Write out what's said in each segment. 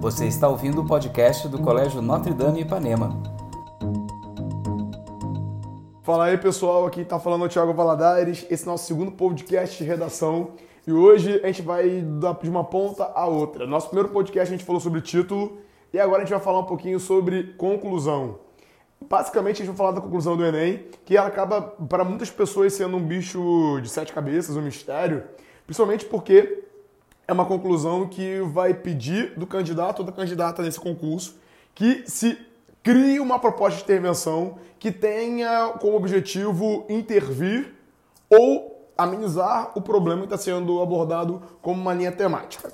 Você está ouvindo o podcast do Colégio Notre Dame Ipanema. Fala aí pessoal, aqui está falando o Thiago Valadares, esse é nosso segundo podcast de redação e hoje a gente vai de uma ponta a outra. Nosso primeiro podcast a gente falou sobre título e agora a gente vai falar um pouquinho sobre conclusão. Basicamente a gente vai falar da conclusão do Enem, que ela acaba para muitas pessoas sendo um bicho de sete cabeças, um mistério, principalmente porque é uma conclusão que vai pedir do candidato ou da candidata nesse concurso que se crie uma proposta de intervenção que tenha como objetivo intervir ou amenizar o problema que está sendo abordado como uma linha temática.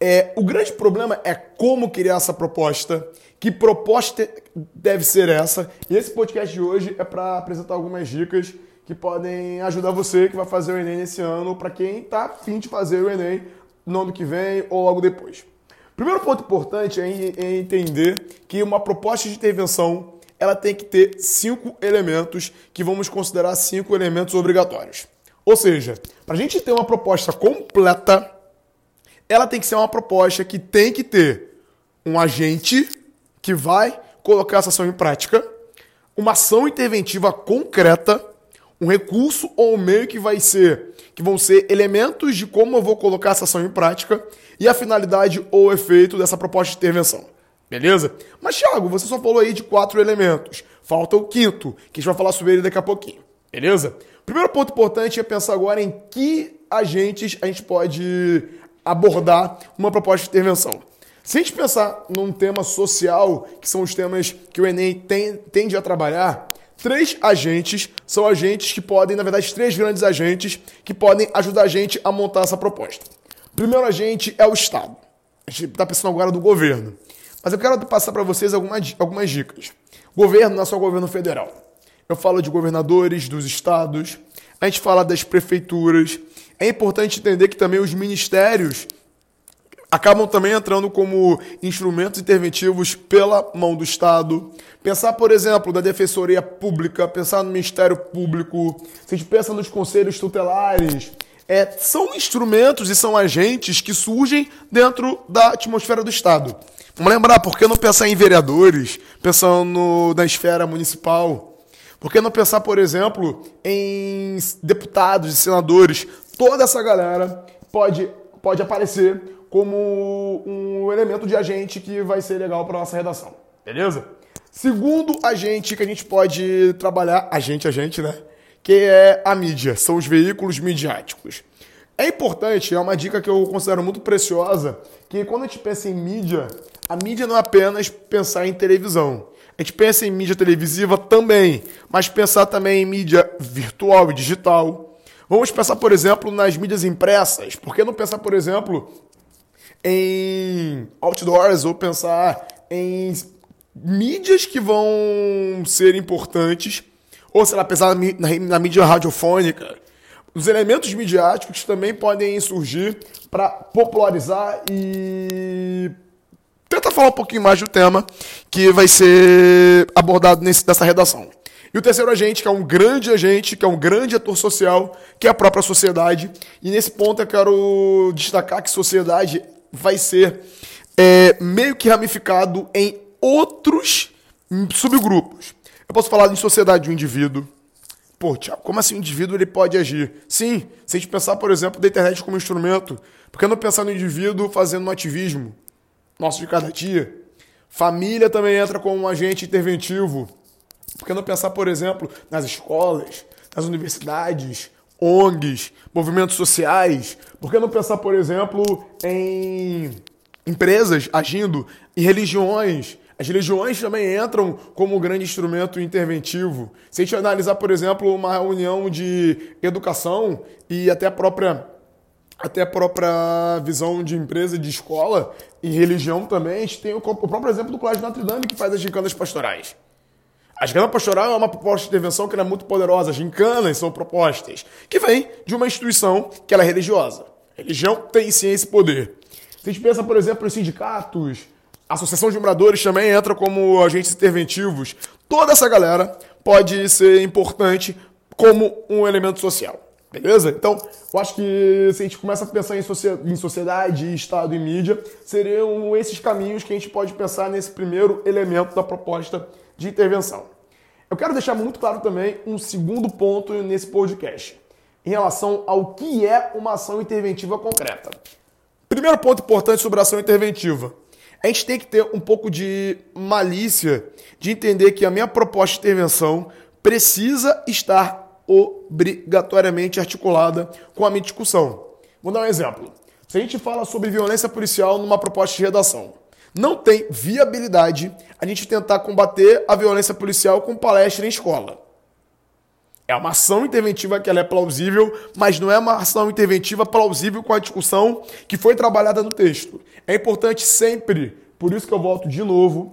É, o grande problema é como criar essa proposta, que proposta deve ser essa. E esse podcast de hoje é para apresentar algumas dicas que podem ajudar você que vai fazer o Enem nesse ano, para quem está afim de fazer o Enem no ano que vem ou logo depois. Primeiro ponto importante é entender que uma proposta de intervenção ela tem que ter cinco elementos que vamos considerar cinco elementos obrigatórios. Ou seja, para a gente ter uma proposta completa, ela tem que ser uma proposta que tem que ter um agente que vai colocar essa ação em prática, uma ação interventiva concreta, um recurso ou um meio que vai ser que vão ser elementos de como eu vou colocar essa ação em prática e a finalidade ou efeito dessa proposta de intervenção. Beleza? Mas, Thiago, você só falou aí de quatro elementos. Falta o quinto, que a gente vai falar sobre ele daqui a pouquinho. Beleza? Primeiro ponto importante é pensar agora em que agentes a gente pode abordar uma proposta de intervenção. Se a gente pensar num tema social, que são os temas que o Enem tem, tende a trabalhar, três agentes são agentes que podem, na verdade, três grandes agentes que podem ajudar a gente a montar essa proposta. Primeiro agente é o Estado. A gente está pensando agora do governo. Mas eu quero passar para vocês algumas, algumas dicas. Governo não é só governo federal. Eu falo de governadores, dos estados, a gente fala das prefeituras. É importante entender que também os ministérios acabam também entrando como instrumentos interventivos pela mão do Estado. Pensar, por exemplo, da Defensoria Pública, pensar no Ministério Público, se a gente pensa nos conselhos tutelares, é, são instrumentos e são agentes que surgem dentro da atmosfera do Estado. Vamos lembrar, por que não pensar em vereadores, pensando na esfera municipal? Por que não pensar, por exemplo, em deputados e senadores? Toda essa galera pode, pode aparecer como um elemento de agente que vai ser legal para nossa redação. Beleza? Segundo agente que a gente pode trabalhar, agente, agente, né? Que é a mídia, são os veículos midiáticos. É importante, é uma dica que eu considero muito preciosa, que quando a gente pensa em mídia, a mídia não é apenas pensar em televisão. A gente pensa em mídia televisiva também, mas pensar também em mídia virtual e digital. Vamos pensar, por exemplo, nas mídias impressas. Por que não pensar, por exemplo, em outdoors ou pensar em mídias que vão ser importantes, ou sei lá, pensar na, na mídia radiofônica. Os elementos midiáticos também podem surgir para popularizar e tentar falar um pouquinho mais do tema que vai ser abordado nesse, nessa redação. E o terceiro agente, que é um grande agente, que é um grande ator social, que é a própria sociedade. E nesse ponto eu quero destacar que sociedade vai ser é, meio que ramificado em outros subgrupos. Eu posso falar em sociedade do indivíduo. Pô, Tiago, como assim o indivíduo ele pode agir? Sim, se a gente pensar, por exemplo, da internet como instrumento, por que não pensar no indivíduo fazendo um ativismo nosso de cada dia? Família também entra como um agente interventivo. Por que não pensar, por exemplo, nas escolas, nas universidades, ONGs, movimentos sociais? Por que não pensar, por exemplo, em empresas agindo, em religiões? As religiões também entram como um grande instrumento interventivo. Se a gente analisar, por exemplo, uma reunião de educação e até a própria até a própria visão de empresa, de escola e religião também, a gente tem o próprio exemplo do Colégio Notre Dame que faz as gincanas pastorais. A gincana pastoral é uma proposta de intervenção que é muito poderosa. As gincanas são propostas que vêm de uma instituição que é religiosa. Religião tem sim esse poder. Se a gente pensa, por exemplo, em sindicatos, a associação de moradores também entra como agentes interventivos. Toda essa galera pode ser importante como um elemento social. Beleza? Então, eu acho que se a gente começa a pensar em sociedade, Estado e mídia, seriam esses caminhos que a gente pode pensar nesse primeiro elemento da proposta de intervenção. Eu quero deixar muito claro também um segundo ponto nesse podcast, em relação ao que é uma ação interventiva concreta. Primeiro ponto importante sobre a ação interventiva. A gente tem que ter um pouco de malícia de entender que a minha proposta de intervenção precisa estar obrigatoriamente articulada com a minha discussão. Vou dar um exemplo. Se a gente fala sobre violência policial numa proposta de redação, não tem viabilidade a gente tentar combater a violência policial com palestra em escola. É uma ação interventiva que ela é plausível, mas não é uma ação interventiva plausível com a discussão que foi trabalhada no texto. É importante sempre, por isso que eu volto de novo,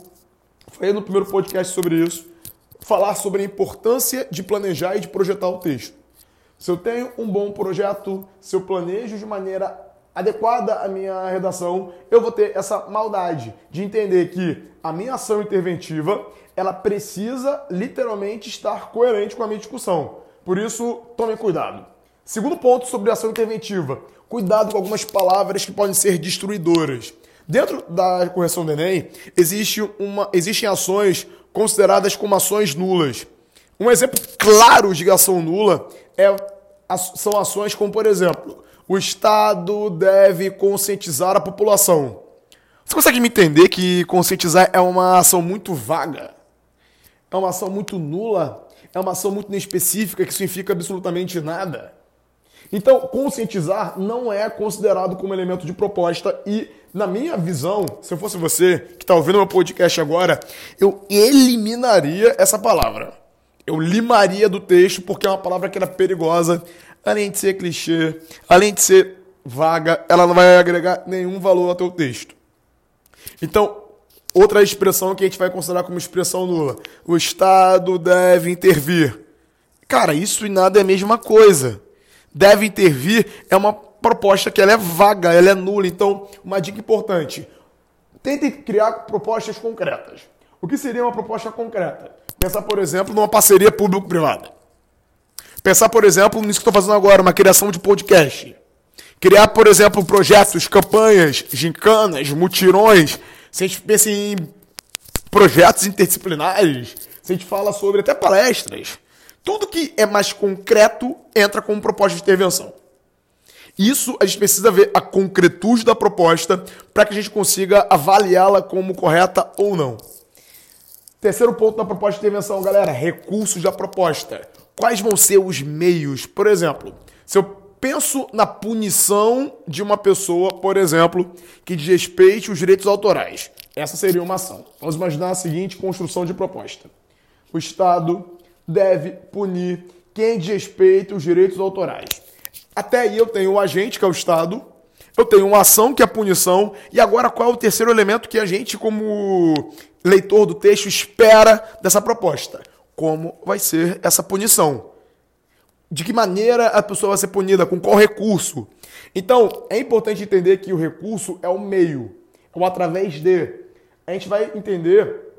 falei no primeiro podcast sobre isso, falar sobre a importância de planejar e de projetar o texto. Se eu tenho um bom projeto, se eu planejo de maneira adequada à minha redação, eu vou ter essa maldade de entender que a minha ação interventiva, ela precisa literalmente estar coerente com a minha discussão. Por isso, tome cuidado. Segundo ponto sobre ação interventiva, cuidado com algumas palavras que podem ser destruidoras. Dentro da correção do Enem, existe uma, existem ações consideradas como ações nulas. Um exemplo claro de ação nula é, são ações como, por exemplo, o Estado deve conscientizar a população. Você consegue me entender que conscientizar é uma ação muito vaga? É uma ação muito nula? É uma ação muito inespecífica que significa absolutamente nada? Então, conscientizar não é considerado como elemento de proposta e, na minha visão, se eu fosse você que está ouvindo meu podcast agora, eu eliminaria essa palavra. Eu limaria do texto porque é uma palavra que era perigosa, além de ser clichê, além de ser vaga, ela não vai agregar nenhum valor ao teu texto. Então, outra expressão que a gente vai considerar como expressão nula: o Estado deve intervir. Cara, isso e nada é a mesma coisa deve intervir é uma proposta que ela é vaga, ela é nula. Então, uma dica importante: tente criar propostas concretas. O que seria uma proposta concreta? Pensar, por exemplo, numa parceria público-privada. Pensar, por exemplo, nisso que estou fazendo agora, uma criação de podcast. Criar, por exemplo, projetos, campanhas, gincanas, mutirões. Se a gente pensa em projetos interdisciplinares, se a gente fala sobre até palestras, tudo que é mais concreto entra como proposta de intervenção. Isso a gente precisa ver a concretude da proposta para que a gente consiga avaliá-la como correta ou não. Terceiro ponto da proposta de intervenção, galera, recursos da proposta. Quais vão ser os meios? Por exemplo, se eu penso na punição de uma pessoa, por exemplo, que desrespeite os direitos autorais, essa seria uma ação. Vamos imaginar a seguinte construção de proposta: o Estado deve punir quem desrespeita os direitos autorais. Até aí eu tenho o agente, que é o Estado, eu tenho uma ação, que é a punição, e agora qual é o terceiro elemento que a gente, como leitor do texto, espera dessa proposta? Como vai ser essa punição? De que maneira a pessoa vai ser punida? Com qual recurso? Então, é importante entender que o recurso é o meio, é o através de. A gente vai entender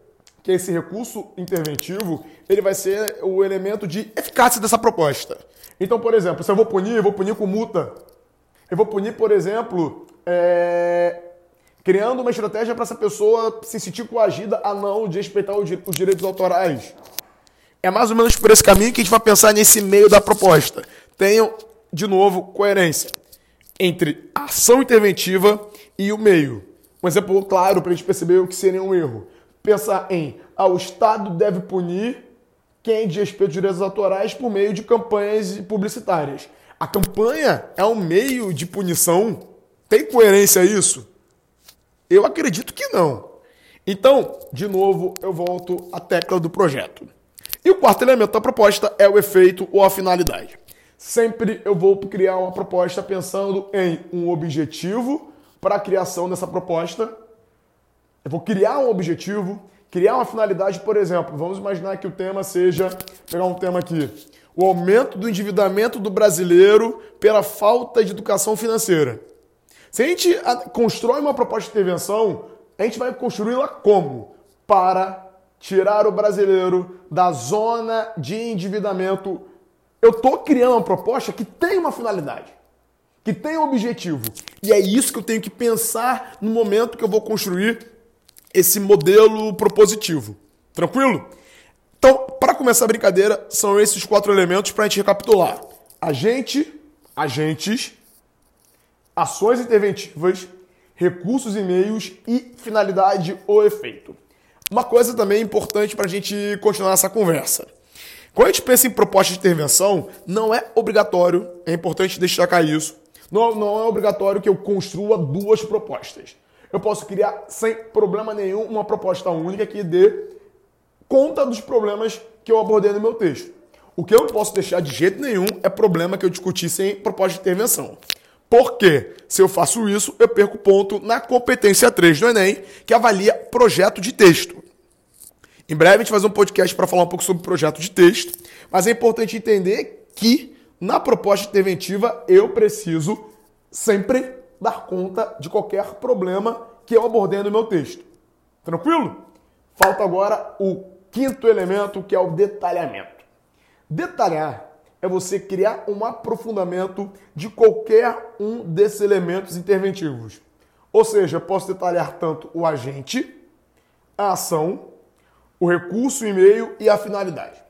que esse recurso interventivo ele vai ser o elemento de eficácia dessa proposta. Então, por exemplo, se eu vou punir, eu vou punir com multa. Eu vou punir, por exemplo, é... criando uma estratégia para essa pessoa se sentir coagida a não respeitar os direitos autorais. É mais ou menos por esse caminho que a gente vai pensar nesse meio da proposta. Tenham, de novo, coerência entre a ação interventiva e o meio. Um exemplo claro para a gente perceber o que seria um erro pensar em ah, o Estado deve punir quem desrespeita os direitos autorais por meio de campanhas publicitárias. A campanha é um meio de punição? Tem coerência isso? Eu acredito que não. Então, de novo, eu volto à tecla do projeto. E o quarto elemento da proposta é o efeito ou a finalidade. Sempre eu vou criar uma proposta pensando em um objetivo para a criação dessa proposta eu vou criar um objetivo, criar uma finalidade, por exemplo, vamos imaginar que o tema seja, pegar um tema aqui, o aumento do endividamento do brasileiro pela falta de educação financeira. Se a gente constrói uma proposta de intervenção, a gente vai construí-la como? Para tirar o brasileiro da zona de endividamento eu estou criando uma proposta que tem uma finalidade, que tem um objetivo. E é isso que eu tenho que pensar no momento que eu vou construir esse modelo propositivo. Tranquilo? Então, para começar a brincadeira, são esses quatro elementos para a gente recapitular: agente, agentes, ações interventivas, recursos e meios e finalidade ou efeito. Uma coisa também importante para a gente continuar essa conversa. Quando a gente pensa em proposta de intervenção, não é obrigatório, é importante destacar isso, não, não é obrigatório que eu construa duas propostas. Eu posso criar sem problema nenhum uma proposta única que dê conta dos problemas que eu abordei no meu texto. O que eu não posso deixar de jeito nenhum é problema que eu discuti sem proposta de intervenção. Porque se eu faço isso, eu perco ponto na competência 3 do Enem, que avalia projeto de texto. Em breve a gente vai fazer um podcast para falar um pouco sobre projeto de texto, mas é importante entender que na proposta interventiva eu preciso sempre dar conta de qualquer problema que eu abordei no meu texto. Tranquilo? Falta agora o quinto elemento, que é o detalhamento. Detalhar é você criar um aprofundamento de qualquer um desses elementos interventivos. Ou seja, posso detalhar tanto o agente, a ação, o recurso, o e-mail e a finalidade.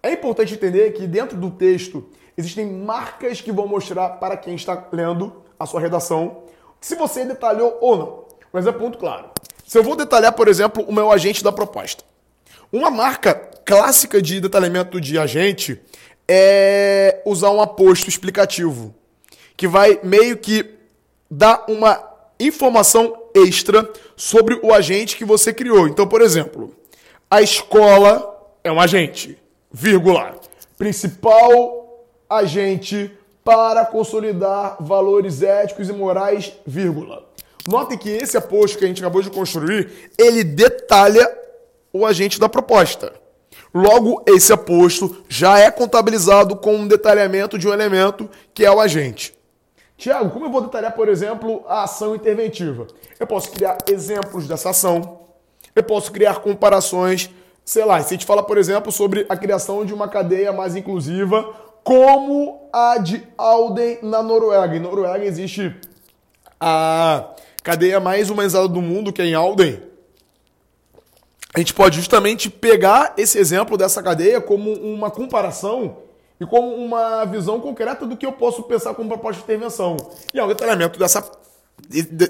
É importante entender que dentro do texto existem marcas que vão mostrar para quem está lendo a sua redação se você detalhou ou não. Mas é ponto claro. Se eu vou detalhar, por exemplo, o meu agente da proposta. Uma marca clássica de detalhamento de agente é usar um aposto explicativo, que vai meio que dar uma informação extra sobre o agente que você criou. Então, por exemplo, a escola é um agente, vírgula, principal agente para consolidar valores éticos e morais, vírgula. Notem que esse aposto que a gente acabou de construir, ele detalha o agente da proposta. Logo, esse aposto já é contabilizado com um detalhamento de um elemento que é o agente. Tiago, como eu vou detalhar, por exemplo, a ação interventiva? Eu posso criar exemplos dessa ação, eu posso criar comparações, sei lá, se a gente fala, por exemplo, sobre a criação de uma cadeia mais inclusiva, como a de Alden na Noruega. Em Noruega existe a cadeia mais humanizada do mundo, que é em Alden, a gente pode justamente pegar esse exemplo dessa cadeia como uma comparação e como uma visão concreta do que eu posso pensar como proposta de intervenção. E é um detalhamento dessa,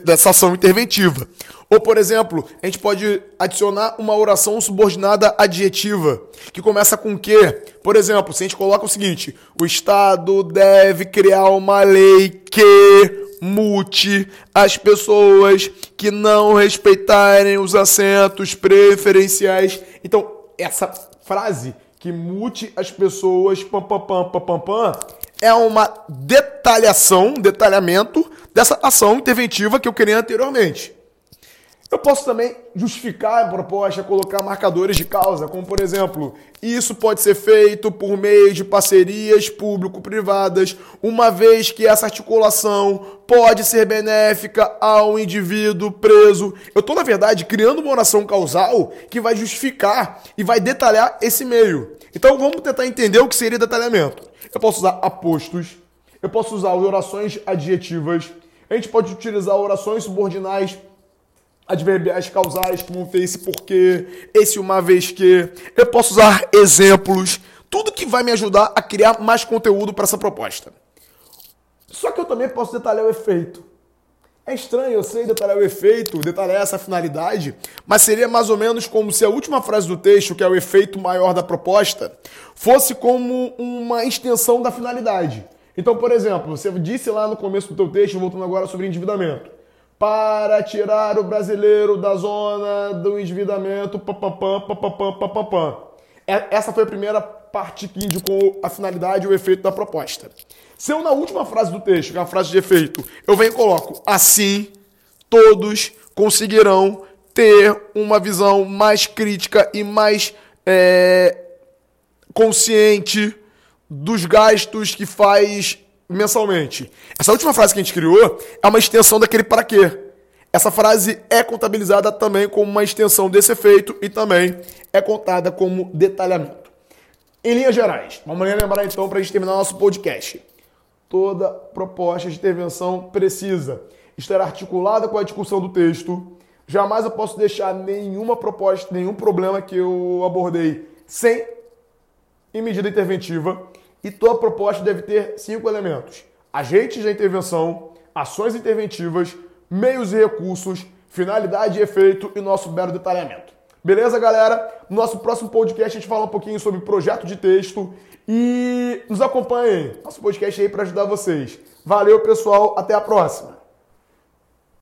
dessa ação interventiva. Ou, por exemplo, a gente pode adicionar uma oração subordinada adjetiva, que começa com o quê? Por exemplo, se a gente coloca o seguinte: o Estado deve criar uma lei que mute as pessoas que não respeitarem os assentos preferenciais. Então, essa frase que mute as pessoas pam pam pam pam pam, pam é uma detalhação, detalhamento dessa ação interventiva que eu queria anteriormente. Eu posso também justificar a proposta, colocar marcadores de causa, como por exemplo, isso pode ser feito por meio de parcerias público-privadas, uma vez que essa articulação pode ser benéfica ao indivíduo preso. Eu estou, na verdade, criando uma oração causal que vai justificar e vai detalhar esse meio. Então vamos tentar entender o que seria detalhamento. Eu posso usar apostos, eu posso usar orações adjetivas, a gente pode utilizar orações subordinais adverbiais causais ter esse porquê, esse uma vez que. Eu posso usar exemplos, tudo que vai me ajudar a criar mais conteúdo para essa proposta. Só que eu também posso detalhar o efeito. É estranho, eu sei detalhar o efeito, detalhar essa finalidade, mas seria mais ou menos como se a última frase do texto, que é o efeito maior da proposta, fosse como uma extensão da finalidade. Então, por exemplo, você disse lá no começo do teu texto, voltando agora sobre endividamento para tirar o brasileiro da zona do endividamento. Papapam, papapam, papapam. Essa foi a primeira parte que indicou a finalidade e o efeito da proposta. Se eu, na última frase do texto, que é a frase de efeito, eu venho e coloco assim, todos conseguirão ter uma visão mais crítica e mais é, consciente dos gastos que faz mensalmente. Essa última frase que a gente criou é uma extensão daquele para quê. Essa frase é contabilizada também como uma extensão desse efeito e também é contada como detalhamento. Em linhas gerais, vamos lembrar então para a gente terminar nosso podcast. Toda proposta de intervenção precisa estar articulada com a discussão do texto. Jamais eu posso deixar nenhuma proposta, nenhum problema que eu abordei sem em medida interventiva. E toda proposta deve ter cinco elementos: agentes da intervenção, ações interventivas, meios e recursos, finalidade e efeito e nosso mero detalhamento. Beleza, galera? No nosso próximo podcast a gente fala um pouquinho sobre projeto de texto e nos acompanhem nosso podcast aí para ajudar vocês. Valeu, pessoal. Até a próxima.